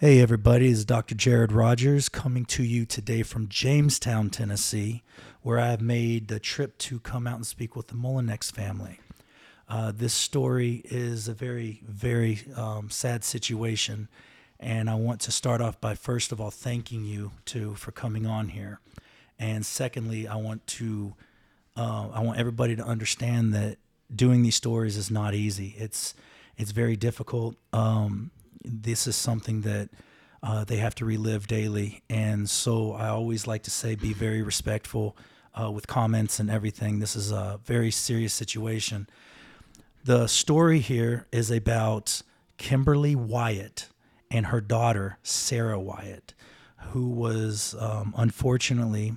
Hey, everybody, is Dr. Jared Rogers coming to you today from Jamestown, Tennessee, where I have made the trip to come out and speak with the Mullinix family. Uh, this story is a very, very um, sad situation, and I want to start off by first of all thanking you to for coming on here, and secondly, I want to uh, I want everybody to understand that doing these stories is not easy. It's it's very difficult. Um, this is something that uh, they have to relive daily. And so I always like to say be very respectful uh, with comments and everything. This is a very serious situation. The story here is about Kimberly Wyatt and her daughter, Sarah Wyatt, who was um, unfortunately,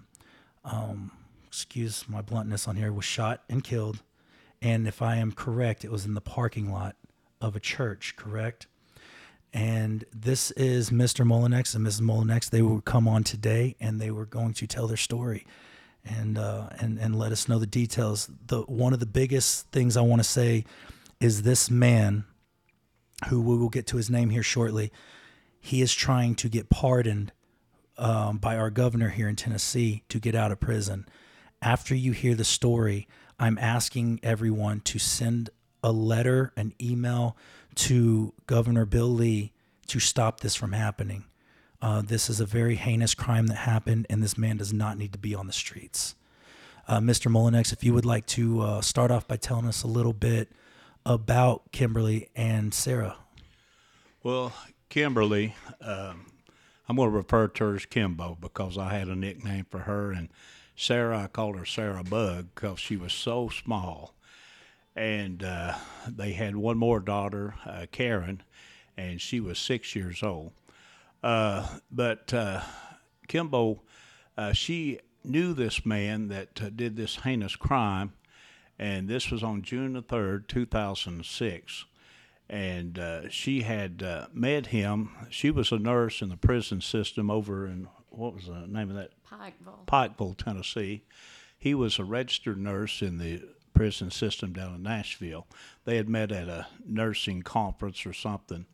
um, excuse my bluntness on here, was shot and killed. And if I am correct, it was in the parking lot of a church, correct? And this is Mr. Mullinix and Mrs. Mullinix. They will come on today and they were going to tell their story and uh, and and let us know the details. The one of the biggest things I want to say is this man, who we will get to his name here shortly. He is trying to get pardoned um, by our governor here in Tennessee to get out of prison. After you hear the story, I'm asking everyone to send a letter, an email to Governor Bill Lee to stop this from happening. Uh, this is a very heinous crime that happened, and this man does not need to be on the streets. Uh, Mr. Mullinix, if you would like to uh, start off by telling us a little bit about Kimberly and Sarah. Well, Kimberly, um, I'm going to refer to her as Kimbo because I had a nickname for her, and Sarah, I called her Sarah Bug because she was so small and uh, they had one more daughter, uh, Karen, and she was six years old. Uh, but uh, Kimbo, uh, she knew this man that uh, did this heinous crime, and this was on June the third, two thousand six. And she had met him. She was a nurse in the prison system over in what was the name of that? Pikeville. Pikeville, Tennessee. He was a registered nurse in the prison system down in Nashville. They had met at a nursing conference or something.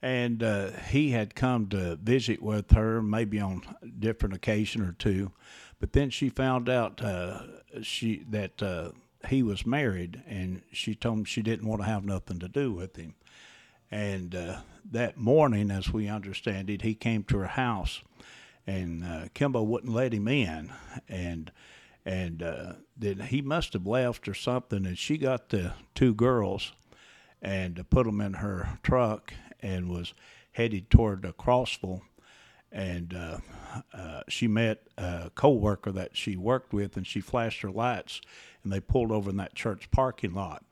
And uh, he had come to visit with her, maybe on different occasion or two. But then she found out uh, she that uh, he was married, and she told him she didn't want to have nothing to do with him. And uh, that morning, as we understand it, he came to her house, and uh, Kimbo wouldn't let him in. And and uh, that he must have left or something. And she got the two girls and put them in her truck and was headed toward Crossville. And uh, uh, she met a co-worker that she worked with, and she flashed her lights, and they pulled over in that church parking lot.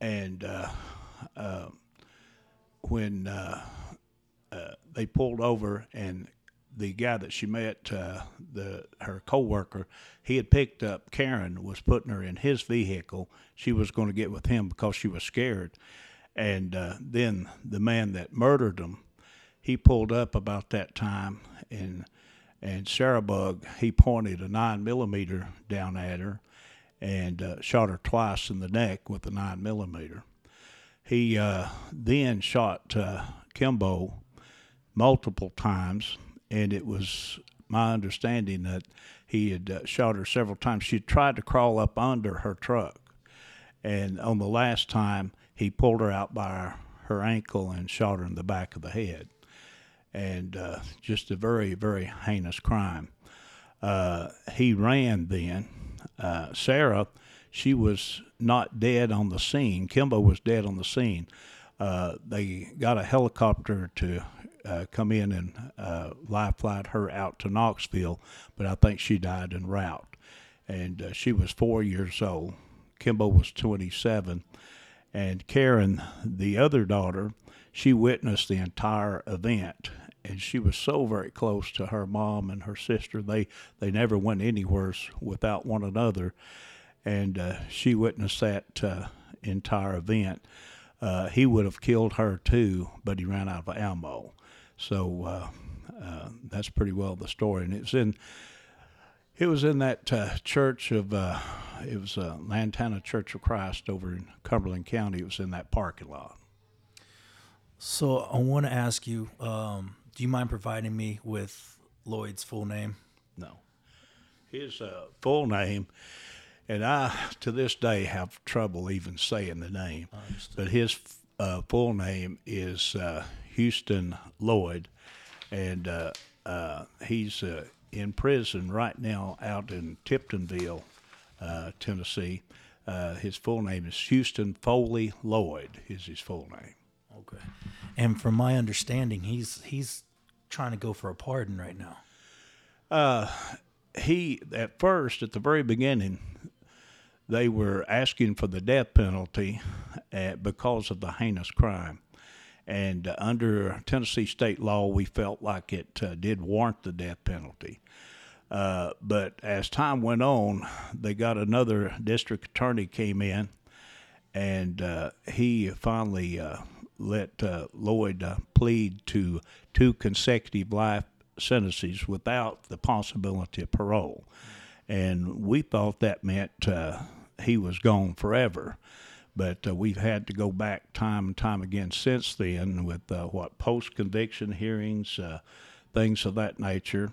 And uh, uh, when uh, uh, they pulled over, and the guy that she met, uh, the her coworker, he had picked up Karen, was putting her in his vehicle. She was going to get with him because she was scared, and uh, then the man that murdered him, he pulled up about that time, and and Sarah Bug he pointed a nine millimeter down at her, and uh, shot her twice in the neck with a nine millimeter. He uh, then shot uh, Kimbo multiple times and it was my understanding that he had uh, shot her several times. She tried to crawl up under her truck, and on the last time, he pulled her out by her, her ankle and shot her in the back of the head. And uh, just a very, very heinous crime. Uh, he ran then. Uh, Sarah, she was not dead on the scene. Kimbo was dead on the scene. Uh, they got a helicopter to uh, come in and uh, life flight her out to Knoxville, but I think she died en route. And she was four years old. Kimbo was 27. And Karen, the other daughter, she witnessed the entire event. And she was so very close to her mom and her sister. They, they never went anywhere without one another. And uh, she witnessed that uh, entire event. Uh, he would have killed her too, but he ran out of ammo. So uh, uh, that's pretty well the story, and it's in. It was in that uh, church of, uh, it was uh, Lantana Church of Christ over in Cumberland County. It was in that parking lot. So I want to ask you, um, do you mind providing me with Lloyd's full name? No. His uh, full name, and I to this day have trouble even saying the name, but his uh, full name is uh, Huston Lloyd, and uh, uh, he's uh, in prison right now out in Tiptonville, uh, Tennessee. Uh, his full name is Huston Foley Lloyd. Is his full name? Okay. And from my understanding, he's he's trying to go for a pardon right now. he at first at the very beginning they were asking for the death penalty uh, because of the heinous crime and under tennessee state law we felt like it uh, did warrant the death penalty uh, but as time went on they got another district attorney came in and uh, he finally let uh, Lloyd uh, plead to two consecutive life sentences without the possibility of parole. And we thought that meant uh, he was gone forever. But uh, we've had to go back time and time again since then with uh, what post conviction hearings, uh, things of that nature.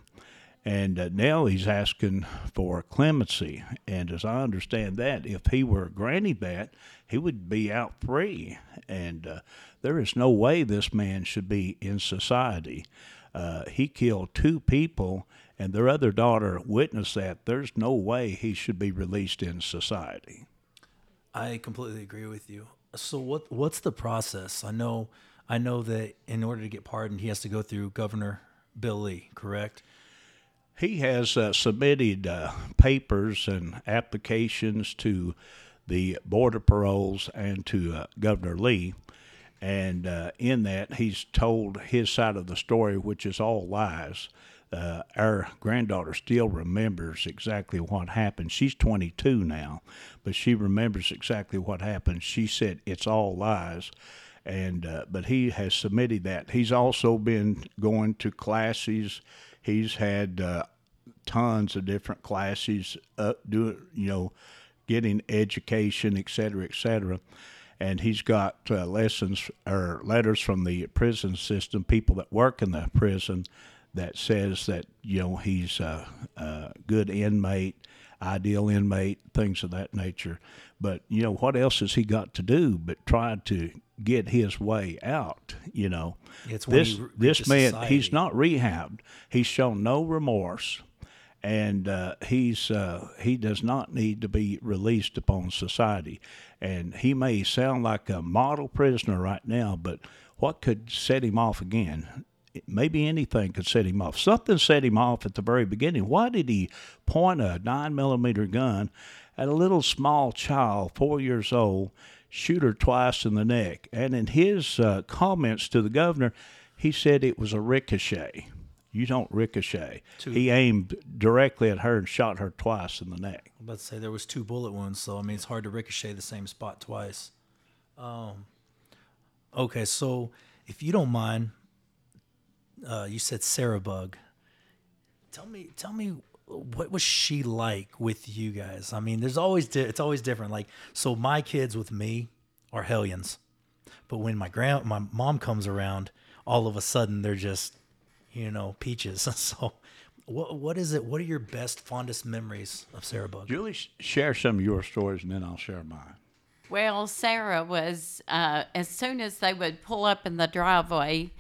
And uh, now he's asking for clemency. And as I understand that, if he were granted that, he would be out free. And uh, there is no way this man should be in society. Uh, he killed two people, and their other daughter witnessed that. There's no way he should be released in society. I completely agree with you. So what what's the process? I know I know that in order to get pardoned, he has to go through Governor Bill Lee, correct? He has uh, submitted uh, papers and applications to the Board of Paroles and to uh, Governor Lee. And uh, in that, he's told his side of the story, which is all lies. Uh, our granddaughter still remembers exactly what happened. She's 22 now, but she remembers exactly what happened. She said it's all lies, and uh, but he has submitted that. He's also been going to classes. He's had uh, tons of different classes, uh, doing you know, getting education, et cetera, et cetera. And he's got uh, lessons or letters from the prison system, people that work in the prison, that says that you know he's a, a good inmate, ideal inmate, things of that nature. But you know what else has he got to do but try to get his way out? You know, It's this this man society. he's not rehabbed. He's shown no remorse, and uh, he's uh, he does not need to be released upon society. And he may sound like a model prisoner right now, but what could set him off again? Maybe anything could set him off. Something set him off at the very beginning. Why did he point a nine millimeter gun at a little small child, four years old, shoot her twice in the neck? And in his uh, comments to the governor, he said it was a ricochet. You don't ricochet. He aimed directly at her and shot her twice in the neck. I'm about to say there was two bullet wounds, so I mean it's hard to ricochet the same spot twice. Um, okay, so if you don't mind, uh, you said Sarah Bug. Tell me, tell me, what was she like with you guys? I mean, there's always di- it's always different. Like, so my kids with me are hellions, but when my grand my mom comes around, all of a sudden they're just, you know, peaches. so. What what is it? What are your best, fondest memories of Sarah Bug? Julie, share some of your stories and then I'll share mine. Well, Sarah was, uh, as soon as they would pull up in the driveway,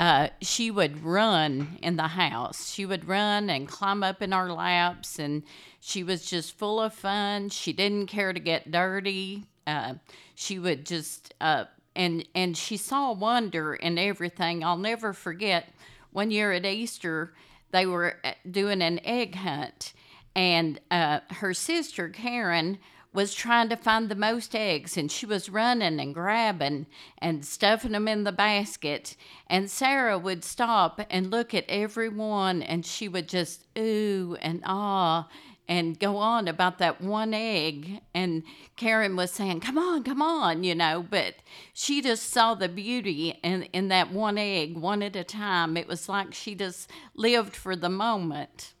uh, she would run in the house. She would run and climb up in our laps, and she was just full of fun. She didn't care to get dirty. Uh, she would just, uh, and and she saw wonder in everything. I'll never forget one year at Easter, they were uh, doing an egg hunt, and uh, her sister Karen was trying to find the most eggs and she was running and grabbing and stuffing them in the basket. And sarah would stop and look at every one and she would just ooh and ah and go on about that one egg. And karen was saying come on come on you know but she just saw the beauty in, in that one egg one at a time. It was like she just lived for the moment.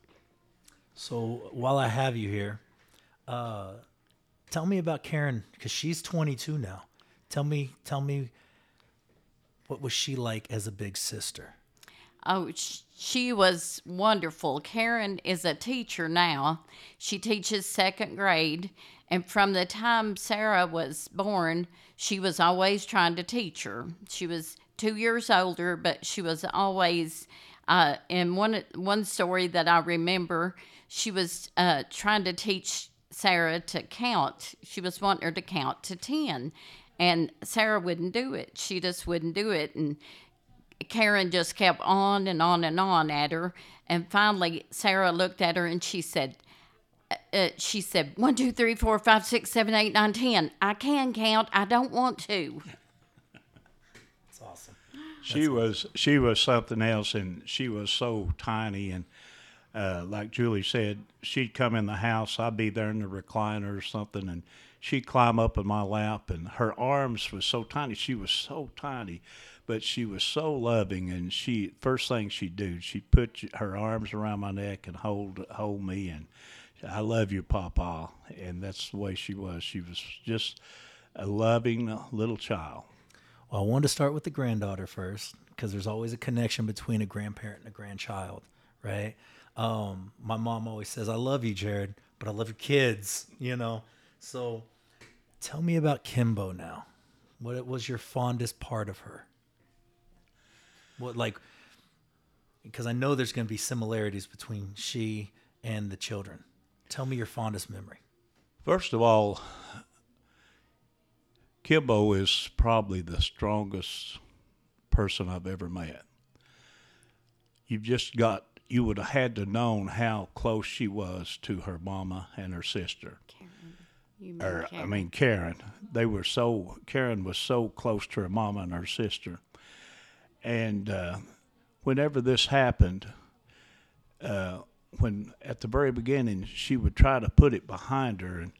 So while I have you here, uh, tell me about Karen because she's 22 now. Tell me, tell me, What was she like as a big sister? Oh, she was wonderful. Karen is a teacher now. She teaches second grade. And from the time Sarah was born, she was always trying to teach her. She was two years older, but she was always. Uh, in one one story that I remember, she was uh, trying to teach Sarah to count. She was wanting her to count to ten, and Sarah wouldn't do it. She just wouldn't do it, and Karen just kept on and on and on at her. And finally, Sarah looked at her and she said, uh, uh, she said, one, two, three, four, five, six, seven, eight, nine, ten. I can count. I don't want to. That's awesome. She was she was something else, and she was so tiny. And uh, like Julie said, she'd come in the house. I'd be there in the recliner or something, and she'd climb up in my lap, and her arms was so tiny. She was so tiny, but she was so loving. And she first thing she'd do, she'd put her arms around my neck and hold hold me, and I love you, Papa. And that's the way she was. She was just a loving little child. Well, I wanted to start with the granddaughter first because there's always a connection between a grandparent and a grandchild, right? Um, my mom always says, I love you, Jared, but I love your kids, you know? So tell me about Kimbo now. What was your fondest part of her? What, like, because I know there's going to be similarities between she and the children. Tell me your fondest memory. First of all, Kimbo is probably the strongest person I've ever met. You've just got you would have had to known how close she was to her mama and her sister. You mean Or I Karen. mean Karen. They were so Karen was so close to her mama and her sister. And uh, whenever this happened, uh, when at the very beginning she would try to put it behind her and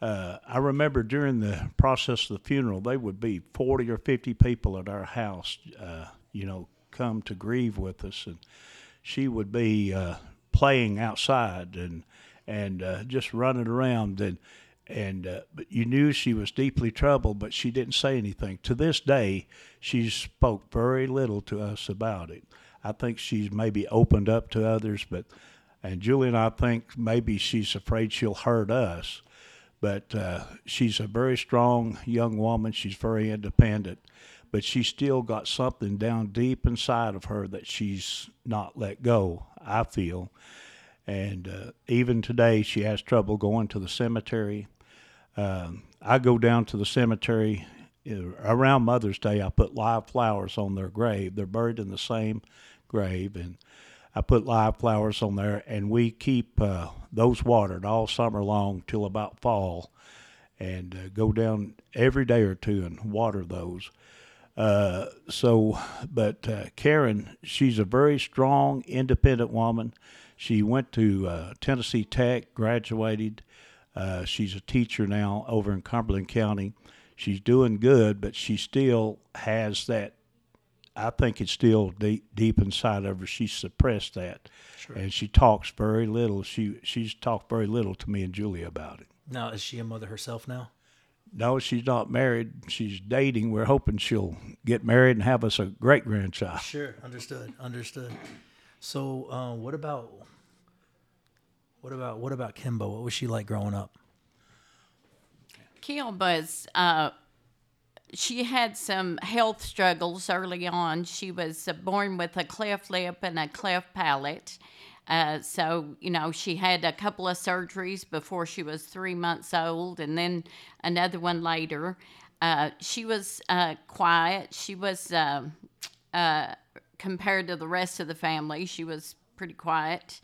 uh, I remember during the process of the funeral, they would be 40 or 50 people at our house, uh, you know, come to grieve with us. And she would be uh, playing outside and, and uh, just running around. And, and uh, but you knew she was deeply troubled, but she didn't say anything. To this day, she spoke very little to us about it. I think she's maybe opened up to others, but and Julie and I think maybe she's afraid she'll hurt us but uh, she's a very strong young woman. She's very independent, but she's still got something down deep inside of her that she's not let go. I feel, and uh, even today she has trouble going to the cemetery. Um, I go down to the cemetery around Mother's Day. I put live flowers on their grave. They're buried in the same grave, and I put live flowers on there, and we keep uh, those watered all summer long till about fall, and uh, go down every day or two and water those. Uh, so, but uh, Karen, she's a very strong, independent woman. She went to uh, Tennessee Tech, graduated. Uh, she's a teacher now over in Cumberland County. She's doing good, but she still has that I think it's still deep, deep inside of her. She suppressed that, and she talks very little. She she's talked very little to me and Julie about it. Now, is she a mother herself now? No, she's not married. She's dating. We're hoping she'll get married and have us a great grandchild. Sure, understood, understood. So, uh, what about what about what about Kimbo? What was she like growing up? Kim was, uh, she had some health struggles early on. She was uh, born with a cleft lip and a cleft palate. Uh, so, you know, she had a couple of surgeries before she was three months old and then another one later. Uh, she was uh, quiet. She was, uh, uh, compared to the rest of the family, she was pretty quiet.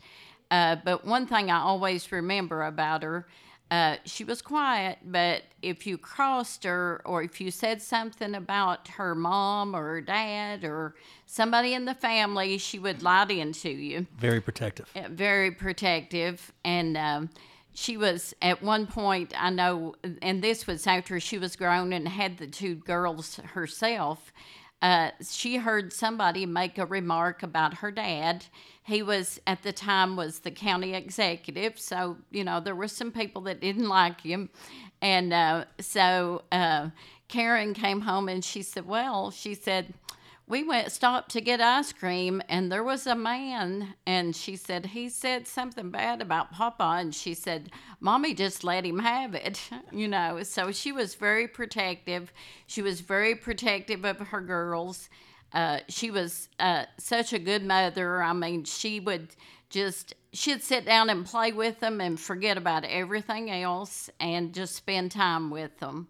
Uh, but one thing I always remember about her, uh, she was quiet, but if you crossed her or if you said something about her mom or her dad or somebody in the family, she would light into you Very protective. uh, very protective and um, she was at one point i know and this was after she was grown and had the two girls herself uh, she heard somebody make a remark about her dad. He was at the time was the county executive so you know there were some people that didn't like him. And uh, so uh, karen came home and she said well she said we went stopped to get ice cream and there was a man and she said he said something bad about papa and she said mommy just let him have it you know. So she was very protective. She was very protective of her girls. Uh, she was uh, such a good mother. I mean she would just she'd sit down and play with them and forget about everything else and just spend time with them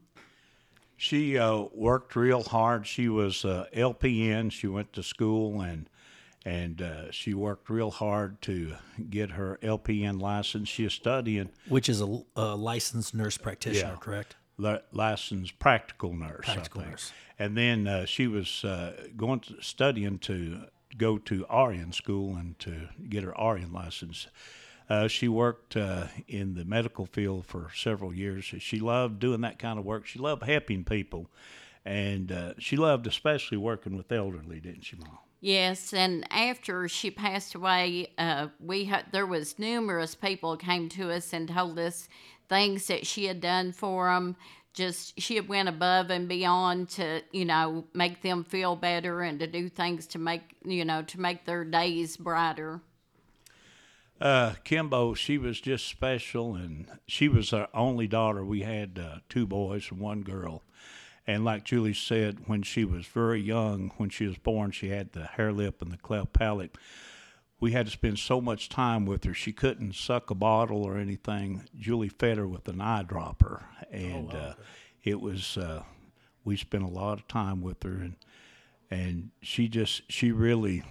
She uh, worked real hard. She was uh, LPN. She went to school and and uh, she worked real hard to get her LPN license. She is studying Which is a, a licensed nurse practitioner, Yeah. correct? li- licensed practical nurse. I Practical think. nurse. And then uh, she was uh, going to studying to go to RN school and to get her RN license. Uh, she worked uh, in the medical field for several years. She loved doing that kind of work. She loved helping people, and uh, she loved especially working with elderly, didn't she, Mom? Yes, and after she passed away, uh, we had there was numerous people came to us and told us things that she had done for them. Just she had went above and beyond to you know make them feel better and to do things to make you know to make their days brighter. Uh, Kimbo, she was just special, and she was our only daughter. We had uh, two boys and one girl. And like Julie said, when she was very young, when she was born, she had the hair lip and the cleft palate. We had to spend so much time with her. She couldn't suck a bottle or anything. Julie fed her with an eyedropper, and uh, it was. Uh, we spent a lot of time with her, and and she just she really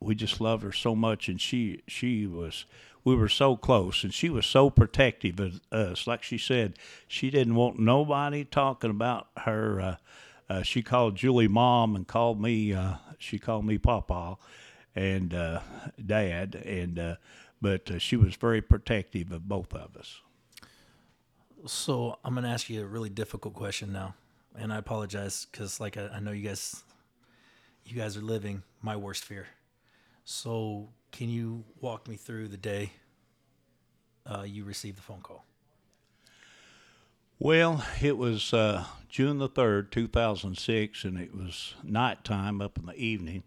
we just loved her so much and she she was we were so close and she was so protective of us like she said she didn't want nobody talking about her uh, uh, she called Julie mom and called me uh, she called me papa and uh, dad and uh, but uh, she was very protective of both of us So I'm going to ask you a really difficult question now, and I apologize because, like, I, I know you guys, you guys are living my worst fear. So, can you walk me through the day uh, you received the phone call? Well, it was uh, June the 3rd, 2006, and it was nighttime up in the evening.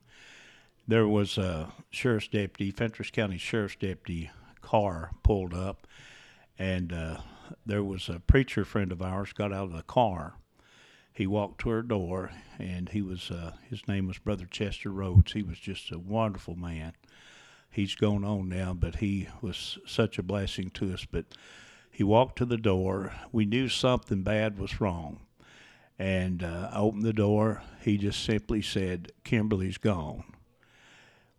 There was a sheriff's deputy, Fentress County Sheriff's deputy car pulled up, and uh, there was a preacher friend of ours got out of the car. He walked to her door, and he was uh, his name was Brother Chester Rhodes. He was just a wonderful man. He's gone on now, but he was such a blessing to us. But he walked to the door. We knew something bad was wrong. And uh, I opened the door. He just simply said, Kimberly's gone.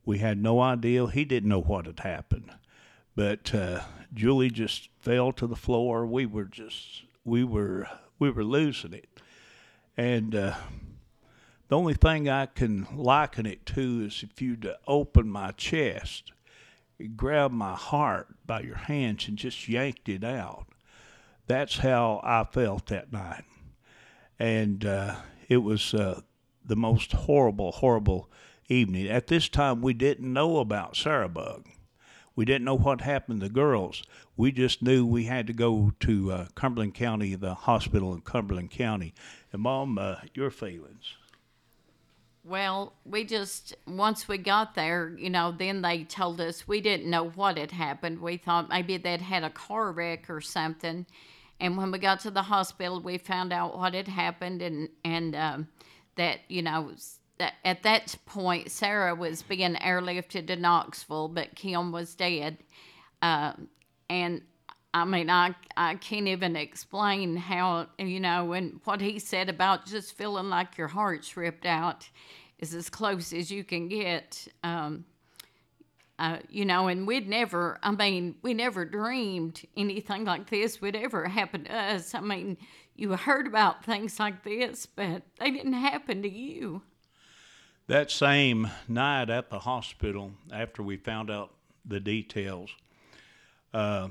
We had no idea. He didn't know what had happened. But uh, Julie just fell to the floor. We were just, we were, we were losing it. And uh, the only thing I can liken it to is if you'd opened my chest grabbed my heart by your hands and just yanked it out. That's how I felt that night. And uh, it was uh, the most horrible, horrible evening. At this time, we didn't know about Sarah Bug. We didn't know what happened to the girls. We just knew we had to go to uh, Cumberland County, the hospital in Cumberland County. And, Mom, uh, your feelings? Well, we just once we got there, you know, then they told us we didn't know what had happened. We thought maybe they'd had a car wreck or something. And when we got to the hospital, we found out what had happened, and and um, that you know at that point Sarah was being airlifted to Knoxville, but Kim was dead. Um, and I mean, I I can't even explain how you know, and what he said about just feeling like your heart's ripped out is as close as you can get. Um, uh, you know, and we'd never, I mean, we never dreamed anything like this would ever happen to us. I mean, you heard about things like this, but they didn't happen to you. That same night at the hospital, after we found out the details, uh,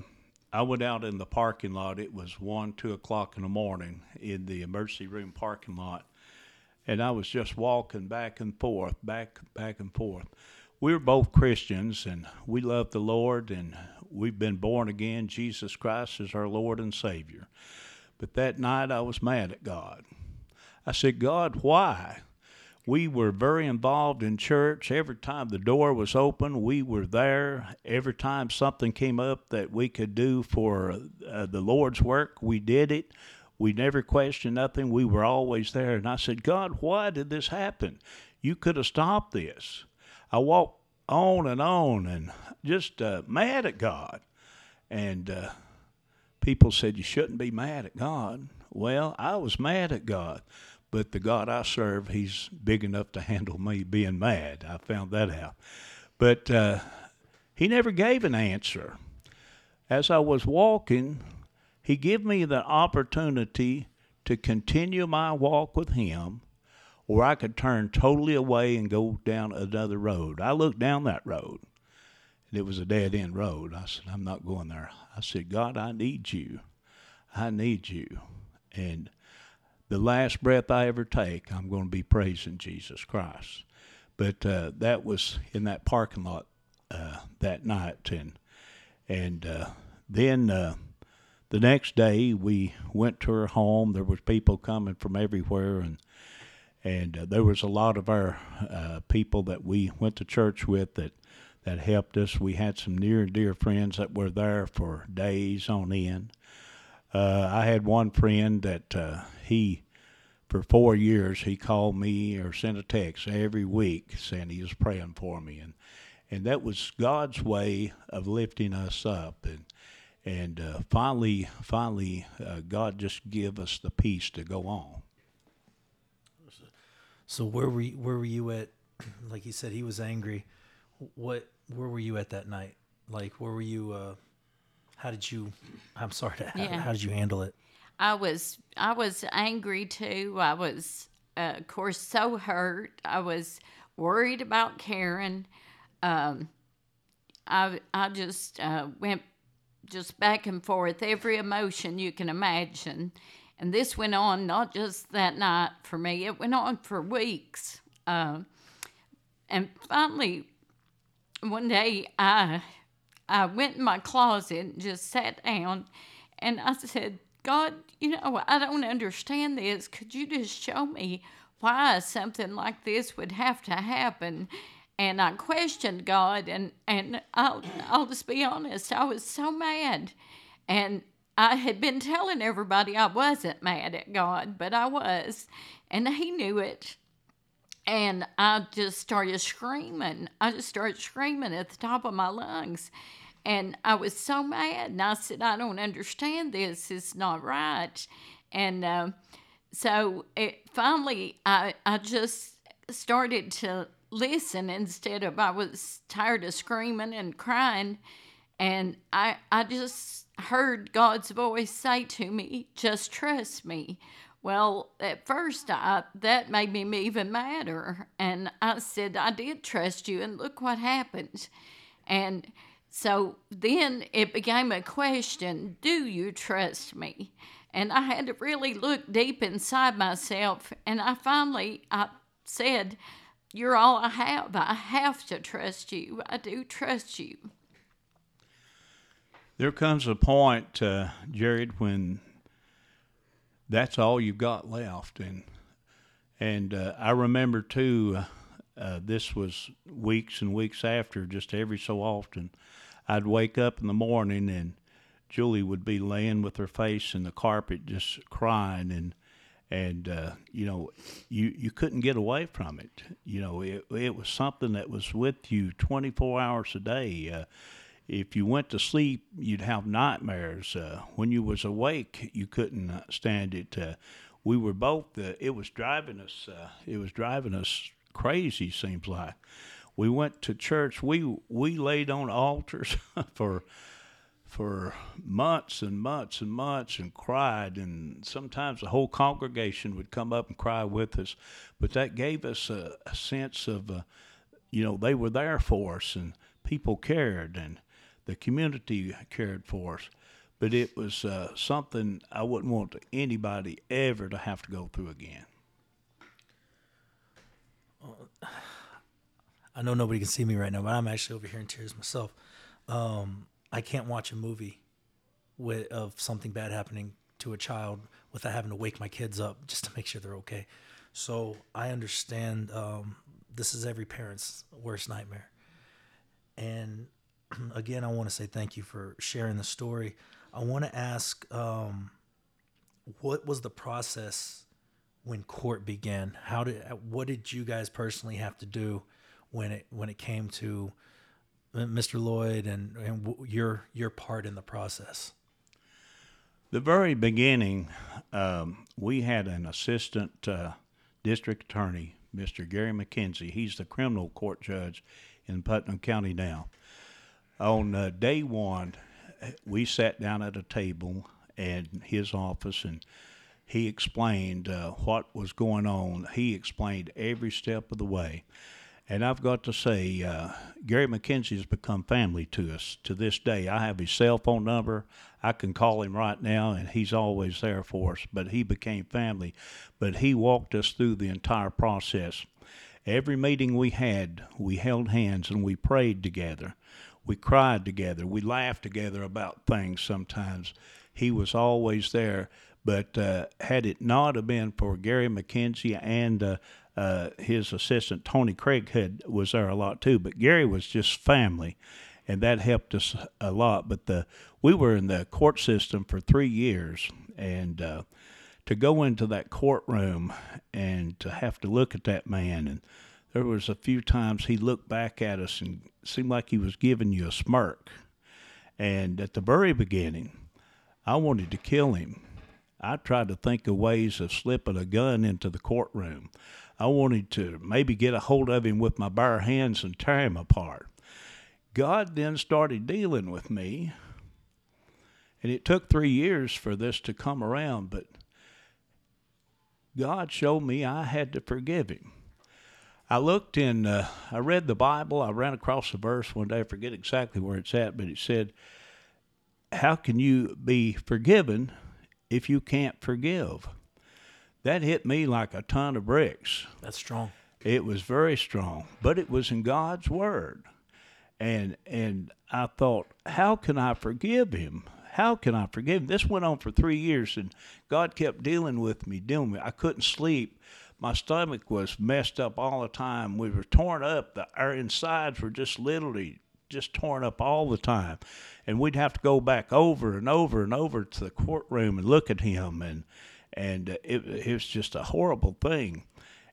I went out in the parking lot. It was one, two o'clock in the morning in the emergency room parking lot, and I was just walking back and forth, back, back and forth. We were both Christians, and we love the Lord, and we've been born again. Jesus Christ is our Lord and Savior. But that night, I was mad at God. I said, God, why? We were very involved in church. Every time the door was open, we were there. Every time something came up that we could do for uh, the Lord's work, we did it. We never questioned nothing. We were always there. And I said, God, why did this happen? You could have stopped this. I walked on and on and just uh, mad at God. And uh, people said, You shouldn't be mad at God. Well, I was mad at God but the God I serve, He's big enough to handle me being mad. I found that out. But uh, He never gave an answer. As I was walking, He gave me the opportunity to continue my walk with Him, or I could turn totally away and go down another road. I looked down that road, and it was a dead end road. I said, I'm not going there. I said, God, I need you. I need you. And the last breath I ever take, I'm going to be praising Jesus Christ. But uh, that was in that parking lot uh, that night, and and uh, then uh, the next day we went to her home. There was people coming from everywhere, and and uh, there was a lot of our uh, people that we went to church with that that helped us. We had some near and dear friends that were there for days on end. Uh, I had one friend that uh, he, for four years, he called me or sent a text every week saying he was praying for me, and and that was God's way of lifting us up, and and uh, finally, finally, uh, God just give us the peace to go on. So where were you, where were you at? Like you said, he was angry. What where were you at that night? Like where were you? Uh, how did you? I'm sorry. To, Yeah. how, how did you handle it? I was I was angry too. I was, uh, of course, so hurt. I was worried about Karen. Um, I I just uh, went just back and forth, every emotion you can imagine, and this went on not just that night for me. It went on for weeks, uh, and finally, one day I I went in my closet and just sat down and I said, God, you know, I don't understand this. Could you just show me why something like this would have to happen? And I questioned God, and, and I'll, I'll just be honest, I was so mad. And I had been telling everybody I wasn't mad at God, but I was. And He knew it. And I just started screaming. I just started screaming at the top of my lungs. And I was so mad. And I said, I don't understand this. It's not right. And uh, so it, finally, I, I just started to listen instead of I was tired of screaming and crying. And I, I just heard God's voice say to me, just trust me. Well, at first, I, that made me even madder. And I said, I did trust you, and look what happened. And so then it became a question do you trust me? And I had to really look deep inside myself. And I finally I said, You're all I have. I have to trust you. I do trust you. There comes a point, uh, Jared, when that's all you've got left, and and uh, I remember too. Uh, this was weeks and weeks after. Just every so often, I'd wake up in the morning and Julie would be laying with her face in the carpet, just crying, and and uh, you know, you you couldn't get away from it. You know, it it was something that was with you twenty four hours a day. Uh, if you went to sleep, you'd have nightmares. Uh, when you was awake, you couldn't uh, stand it. Uh, we were both. Uh, it was driving us. Uh, it was driving us crazy. Seems like we went to church. We we laid on altars for for months and months and months and cried. And sometimes the whole congregation would come up and cry with us. But that gave us a, a sense of uh, you know they were there for us and people cared and the community cared for us. But it was uh, something i wouldn't want anybody ever to have to go through again I know nobody can see me right now, but I'm actually over here in tears myself. Um, I can't watch a movie with of something bad happening to a child without having to wake my kids up just to make sure they're okay. So I understand um, this is every parent's worst nightmare. And again, I want to say thank you for sharing the story. I want to ask um, what was the process when court began? How did what did you guys personally have to do when it when it came to uh, Mr. Lloyd and, and your your part in the process? The very beginning, um, we had an assistant uh, district attorney, Mr. Gary McKenzie. He's the criminal court judge in Putnam County now. On uh, day one, we sat down at a table in his office and he explained uh, what was going on. He explained every step of the way. And I've got to say, uh, Gary McKenzie has become family to us to this day. I have his cell phone number. I can call him right now, and he's always there for us. But he became family. But he walked us through the entire process. Every meeting we had, we held hands and we prayed together. We cried together. We laughed together about things sometimes. He was always there. But uh, had it not have been for Gary McKenzie and uh, uh, his assistant Tony Craighead was there a lot too. But Gary was just family, and that helped us a lot. But the we were in the court system for three years, and uh, to go into that courtroom and to have to look at that man and there was a few times he looked back at us and seemed like he was giving you a smirk and at the very beginning i wanted to kill him i tried to think of ways of slipping a gun into the courtroom I wanted to maybe get a hold of him with my bare hands and tear him apart. God then started dealing with me, and it took three years for this to come around, but God showed me I had to forgive him. I looked in, uh, I read the Bible. I ran across a verse one day. I forget exactly where it's at, but it said, How can you be forgiven if you can't forgive? That hit me like a ton of bricks. That's strong. It was very strong, but it was in God's word. And and I thought, how can I forgive him? How can I forgive him? This went on for three years, and God kept dealing with me, dealing with me. I couldn't sleep. My stomach was messed up all the time. We were torn up. The, our insides were just literally just torn up all the time. And we'd have to go back over and over and over to the courtroom and look at him and and uh, it, it was just a horrible thing.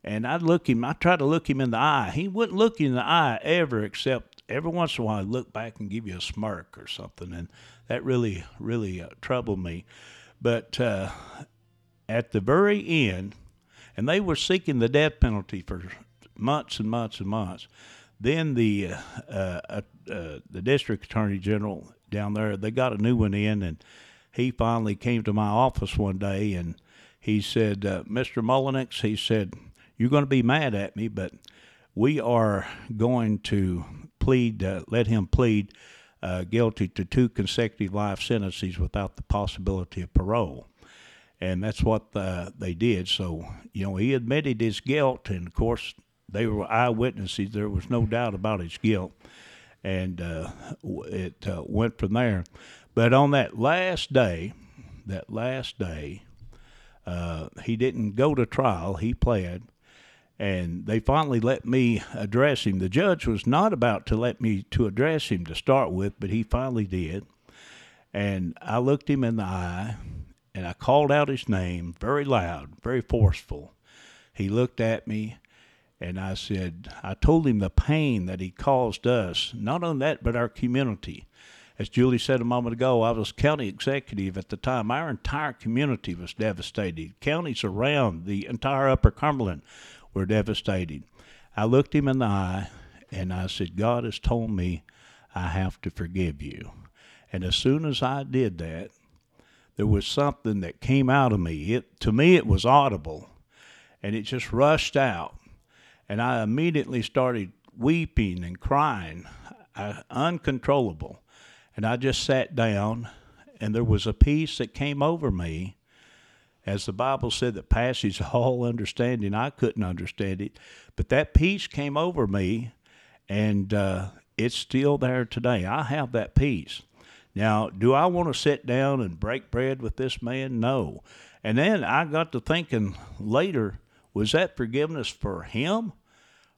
And I'd look him, I tried to look him in the eye. He wouldn't look in the eye ever, except every once in a while, I'd look back and give you a smirk or something. And that really, really uh, troubled me. But uh, at the very end, and they were seeking the death penalty for months and months and months. Then the uh, uh, uh, the district attorney general down there, they got a new one in, and he finally came to my office one day and he said, uh, Mr. Mullinix, he said, You're going to be mad at me, but we are going to plead, uh, let him plead uh, guilty to two consecutive life sentences without the possibility of parole. And that's what uh, they did. So, you know, he admitted his guilt, and of course, they were eyewitnesses. There was no doubt about his guilt. And uh, it uh, went from there. But on that last day, that last day, uh, he didn't go to trial. He pled, and they finally let me address him. The judge was not about to let me to address him to start with, but he finally did. And I looked him in the eye, and I called out his name very loud, very forceful. He looked at me, and I said, I told him the pain that he caused us, not on that, but our community as Julie said a moment ago, I was county executive at the time. Our entire community was devastated. Counties around the entire Upper Cumberland were devastated. I looked him in the eye and I said, God has told me I have to forgive you. And as soon as I did that, there was something that came out of me. It to me it was audible and it just rushed out. And I immediately started weeping and crying, uh, uncontrollable. And I just sat down, and there was a peace that came over me. As the Bible said, that passes all understanding. I couldn't understand it, but that peace came over me, and uh, it's still there today. I have that peace. Now, do I want to sit down and break bread with this man? No. And then I got to thinking later, Was that forgiveness for him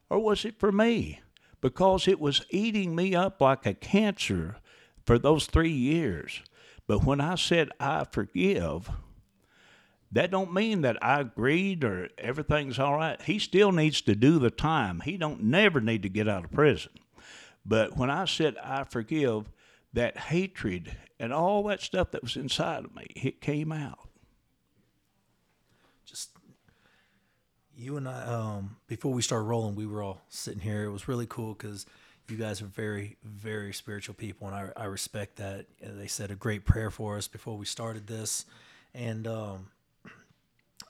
or was it for me? Because it was eating me up like a cancer for those three years. But when I said I forgive, that don't mean that I agreed or everything's all right. He still needs to do the time. He don't never need to get out of prison. But when I said I forgive, that hatred and all that stuff that was inside of me, it came out. Just you and I, um, before we started rolling, we were all sitting here. It was really cool because you guys are very, very spiritual people, and I, I respect that. They said a great prayer for us before we started this, and um,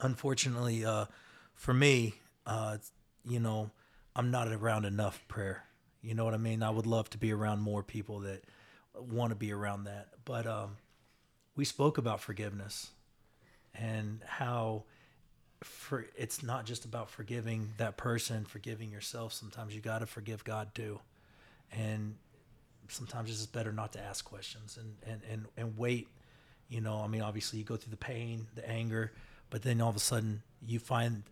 unfortunately, uh, for me, uh, you know, I'm not around enough prayer. You know what I mean? I would love to be around more people that want to be around that. But um, we spoke about forgiveness and how for it's not just about forgiving that person, forgiving yourself. Sometimes you got to forgive God too, and sometimes it's just better not to ask questions and and and and wait. You know, I mean, obviously you go through the pain, the anger, but then all of a sudden you find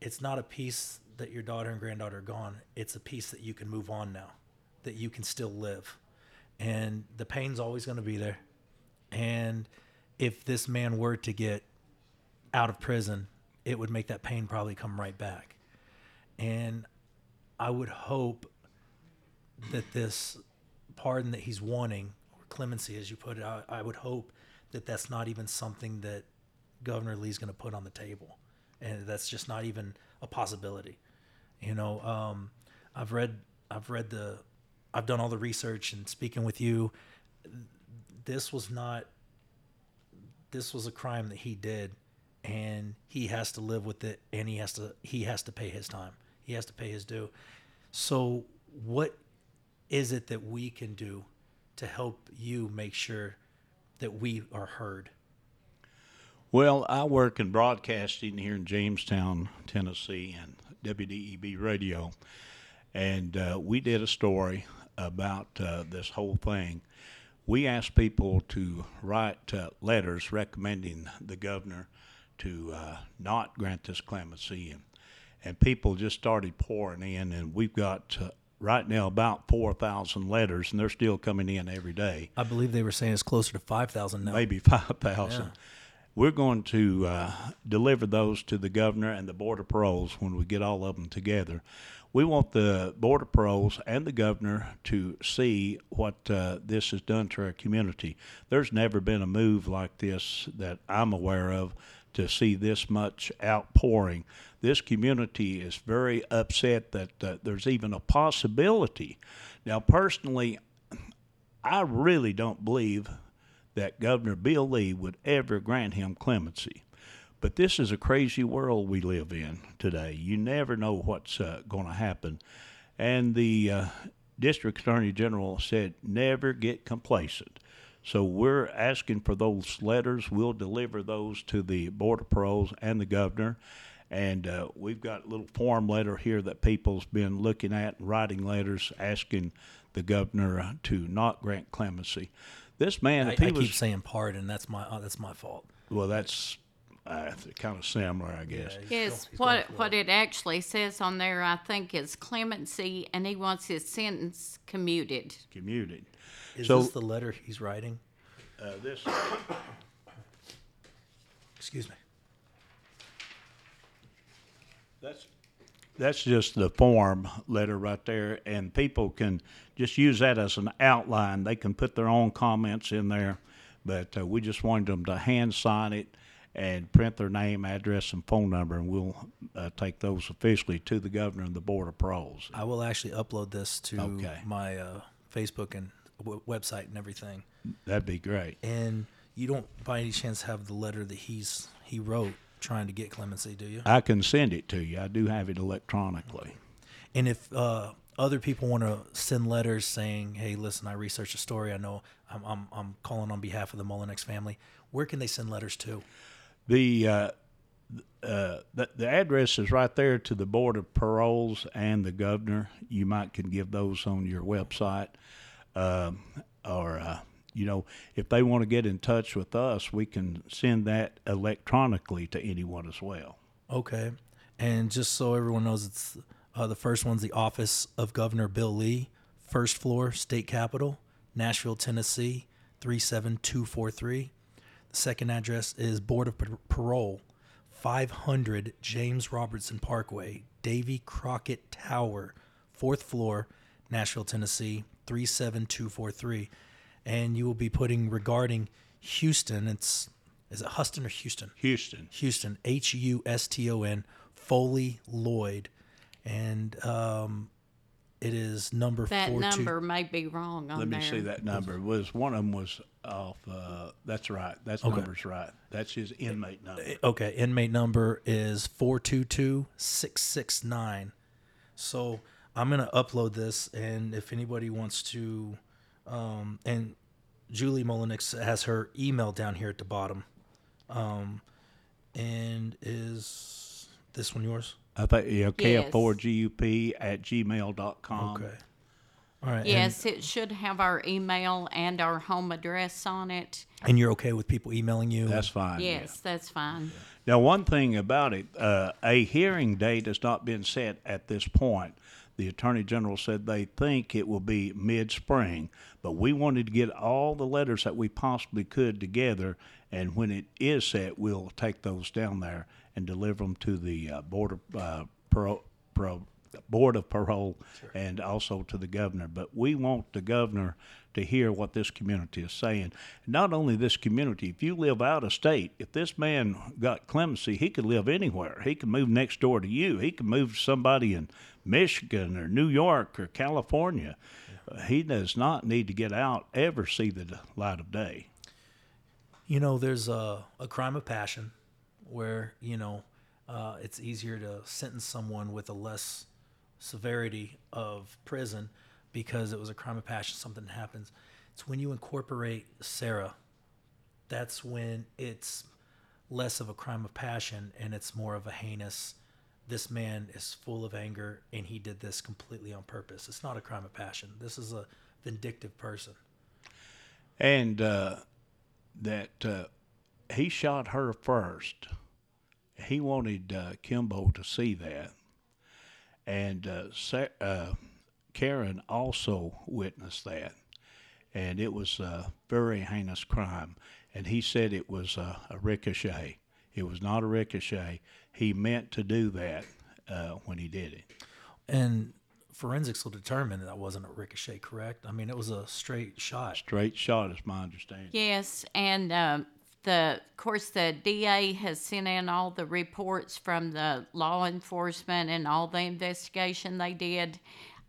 it's not a piece that your daughter and granddaughter are gone. It's a piece that you can move on now, that you can still live. And the pain's always going to be there. And if this man were to get out of prison, it would make that pain probably come right back. And I would hope that this pardon that he's wanting, or clemency as you put it, I, I would hope that that's not even something that Governor Lee's going to put on the table. And that's just not even a possibility. You know, um, I've read, I've read the, I've done all the research and speaking with you. This was not, this was a crime that he did, and he has to live with it, and he has to, he has to pay his time. He has to pay his due. So, what is it that we can do to help you make sure that we are heard? Well, I work in broadcasting here in Jamestown, Tennessee, and WDEB radio, and uh, we did a story about uh, this whole thing. We asked people to write uh, letters recommending the governor to uh, not grant this clemency, and, and people just started pouring in, and we've got uh, right now about 4,000 letters, and they're still coming in every day. I believe they were saying it's closer to 5,000 now. Maybe 5,000. Yeah. We're going to uh, deliver those to the governor and the Board of Paroles when we get all of them together. We want the Board of Paroles and the governor to see what uh, this has done to our community. There's never been a move like this that I'm aware of to see this much outpouring. This community is very upset that uh, there's even a possibility. Now, personally, I really don't believe that Governor Bill Lee would ever grant him clemency. But this is a crazy world we live in today. You never know what's uh, going to happen. And the uh, district attorney general said, never get complacent. So we're asking for those letters. We'll deliver those to the Board of Paroles and the governor. And uh, we've got a little form letter here that people's been looking at and writing letters asking the governor uh, to not grant clemency. This man, I, if he I was keep saying pardon. That's my uh, that's my fault. well, that's uh, kind of similar, I guess. He's Yes, still- he's what for what it actually says on there, I think, is clemency, and he wants his sentence commuted. Commuted. Is so- this the letter he's writing? Uh, this Excuse me. that's that's just the form letter right there, and people can just use that as an outline. They can put their own comments in there, but uh, we just wanted them to hand sign it and print their name, address, and phone number, and we'll uh, take those officially to the governor and the board of pros. I will actually upload this to Okay. my uh, Facebook and w- website and everything. That'd be great. And you don't, by any chance, have the letter that he's he wrote trying to get clemency, do you? I can send it to you. I do have it electronically. And if uh, other people want to send letters saying, "Hey, listen, I researched a story. I know I'm I'm, I'm calling on behalf of the Mullinix family," where can they send letters to? The uh, uh, the, the address is right there to the board of paroles and the governor. You might can give those on your website, um, or uh, you know, if they want to get in touch with us, we can send that electronically to anyone as well. Okay. And just so everyone knows, it's uh, the first one's the office of Governor Bill Lee, first floor, State Capitol, Nashville, Tennessee, 37243. Second address is Board of Par- Parole, 500 James Robertson Parkway, Davy Crockett Tower, fourth floor, Nashville, Tennessee, 37243. And you will be putting regarding Houston, it's is it Huston or Houston? Houston. Houston, H U S T O N, Foley Lloyd, and um, it is number That four number may be wrong on Let me there. see that number. Was one of them was off? Uh, that's right. That number's right. That's his inmate number. Okay, inmate number is four two two six six nine. So I'm gonna upload this, and if anybody wants to, um, and Julie Mullinix has her email down here at the bottom, um, and is this one yours? I think yeah, Yes. kf4gup at gmail.com. Okay. All right. and- Yes, it should have our email and our home address on it. And, you're okay with people emailing you? That's fine. yeah. Yes, that's fine. Now, one thing about it, uh, a hearing date has not been set at this point. The Attorney General said they think it will be mid spring, but we wanted to get all the letters that we possibly could together, and when it is set, we'll take those down there and deliver them to the uh, Board of uh, Parole. Parole Board of Parole and also to the governor. But we want the governor to hear what this community is saying. Not only this community, if you live out of state, if this man got clemency, he could live anywhere. He could move next door to you. He could move to somebody in Michigan or New York or California. He does not need to get out, ever see the light of day. You know, there's a, a crime of passion where, you know, uh, it's easier to sentence someone with a less severity of prison because it was a crime of passion, something happens. It's when you incorporate Sarah, that's when it's less of a crime of passion and it's more of a heinous. This man is full of anger and he did this completely on purpose. It's not a crime of passion. This is a vindictive person. And uh, that uh, he shot her first. He wanted uh, Kimbo to see that. And uh, Sa- uh, Karen also witnessed that. And it was a very heinous crime. And he said it was a, a ricochet. It was not a ricochet. He meant to do that uh, when he did it. And forensics will determine that wasn't a ricochet, correct? I mean, it was a straight shot. Straight shot, is my understanding. Yes, and um, the of course the DA has sent in all the reports from the law enforcement and all the investigation they did.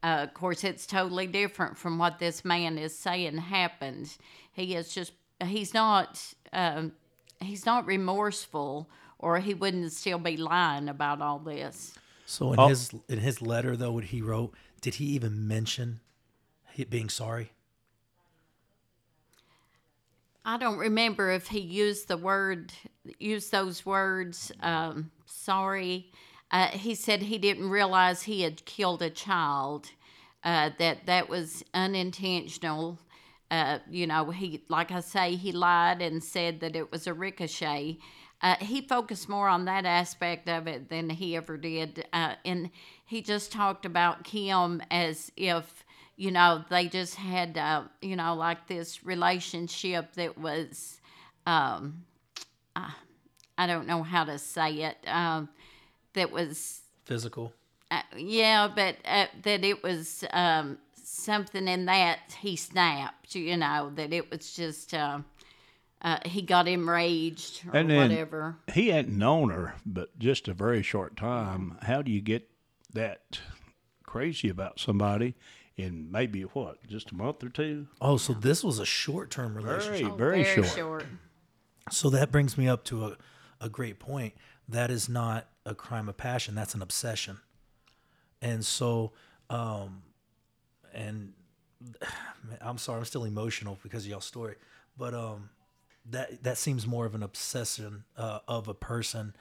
Uh, of course, it's totally different from what this man is saying happened. He is just he's not um, he's not remorseful, or he wouldn't still be lying about all this. So in Oh. his in his letter, though, what he wrote, did he even mention he being sorry? I don't remember if he used the word, used those words. Um, sorry, uh, he said he didn't realize he had killed a child. Uh, that that was unintentional. Uh, you know, he like I say, he lied and said that it was a ricochet. Uh, he focused more on that aspect of it than he ever did, uh, and he just talked about Kim as if you know they just had uh, you know like this relationship that was um, I, I don't know how to say it um, that was Physical. uh, yeah, but uh, that it was um, something in that he snapped, you know, that it was just uh, uh, he got enraged or And then- whatever. he hadn't known her but just a very short time how do you get that crazy about somebody in maybe what just a month or two Oh, so this was a short term relationship. very very, Oh, short. So that brings me up to a, a great point. That is not a crime of passion. That's an obsession. And so, um, and I'm sorry, I'm still emotional because of y'all's story, but um, that that seems more of an obsession uh, of a person.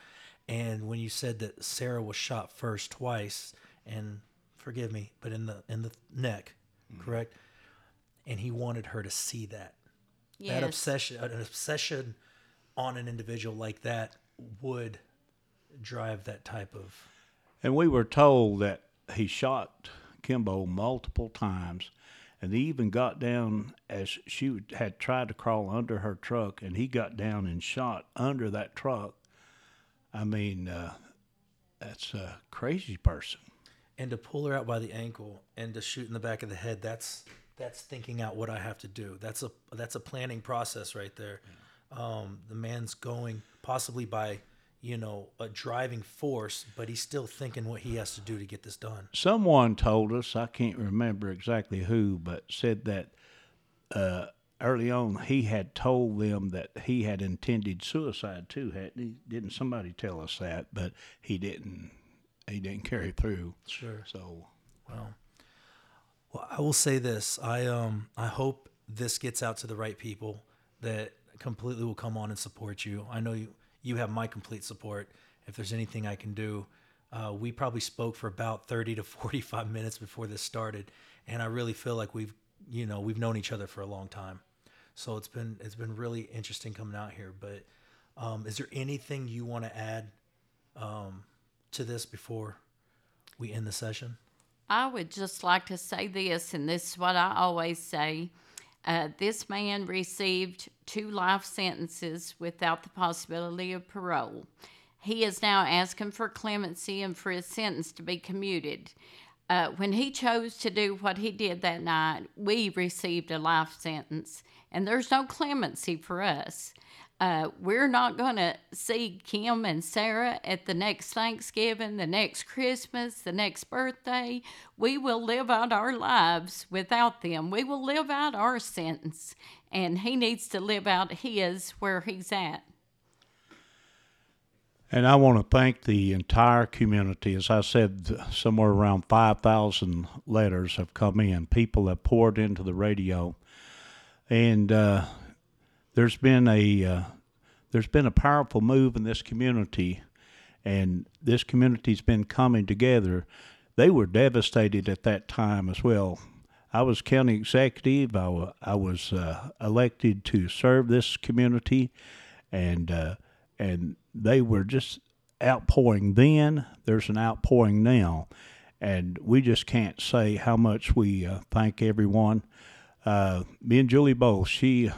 And when you said that Sarah was shot first twice, and forgive me, but in the in the neck, correct? And he wanted her to see that Yes. that obsession an obsession on an individual like that would drive that type of. And we were told that he shot Kimbo multiple times, and he even got down as she had tried to crawl under her truck, and he got down and shot under that truck. I mean, uh, that's a crazy person. And to pull her out by the ankle and to shoot in the back of the head that's that's thinking out what i have to do that's a that's a planning process right there um, the man's going possibly by you know a driving force but he's still thinking what he has to do to get this done Someone told us, I can't remember exactly who, but said that uh, early on he had told them that he had intended suicide too, hadn't he? Didn't somebody tell us that? But he didn't. He didn't carry through. sure. So well well i will say this. I um i hope this gets out to the right people that completely will come on and support you. I know you you have my complete support. If there's anything i can do uh, we probably spoke for about 30 to 45 minutes before this started and i really feel like we've you know we've known each other for a long time. So it's been it's been really interesting coming out here but um, is there anything you want to add? Um, to this before we end the session I would just like to say this, and this is what I always say. Uh, this man received two life sentences without the possibility of parole. He is now asking for clemency and for his sentence to be commuted. Uh, when he chose to do what he did that night, we received a life sentence, and there's no clemency for us. Uh, we're not going to see Kim and Sarah at the next Thanksgiving, the next Christmas, the next birthday. We will live out our lives without them. We will live out our sentence, and he needs to live out his where he's at. And I want to thank the entire community. As I said, somewhere around 5,000 letters have come in. People have poured into the radio. And uh, there's been a uh, there's been a powerful move in this community, and this community's been coming together. They were devastated at that time as well. I was county executive. I, was uh, elected to serve this community, and uh, and they were just outpouring then. There's an outpouring now, and we just can't say how much we uh, thank everyone. Uh, me and Julie both. She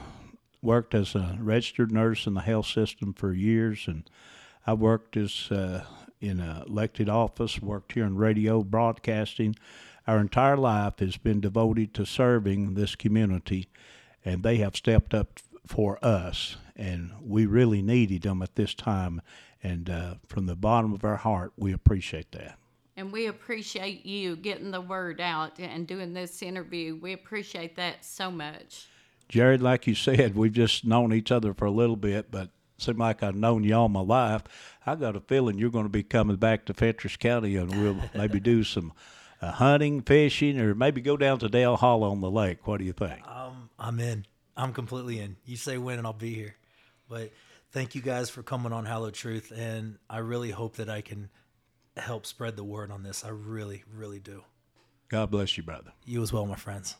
worked as a registered nurse in the health system for years, and I worked as uh, in elected office. Worked here in radio broadcasting. Our entire life has been devoted to serving this community, and they have stepped up for us, and we really needed them at this time. And uh, from the bottom of our heart, we appreciate that. And we appreciate you getting the word out and doing this interview. We appreciate that so much. Jared, like you said, we've just known each other for a little bit, but seemed like I've known you all my life. I got a feeling you're going to be coming back to Fentress County, and we'll maybe do some uh, hunting, fishing, or maybe go down to Dale Hollow on the lake. What do you think? Um, I'm in. I'm completely in. You say when, and I'll be here. But thank you guys for coming on Hallowed Truth, and I really hope that I can help spread the word on this. I really, really do. God bless you, brother. You as well, my friends.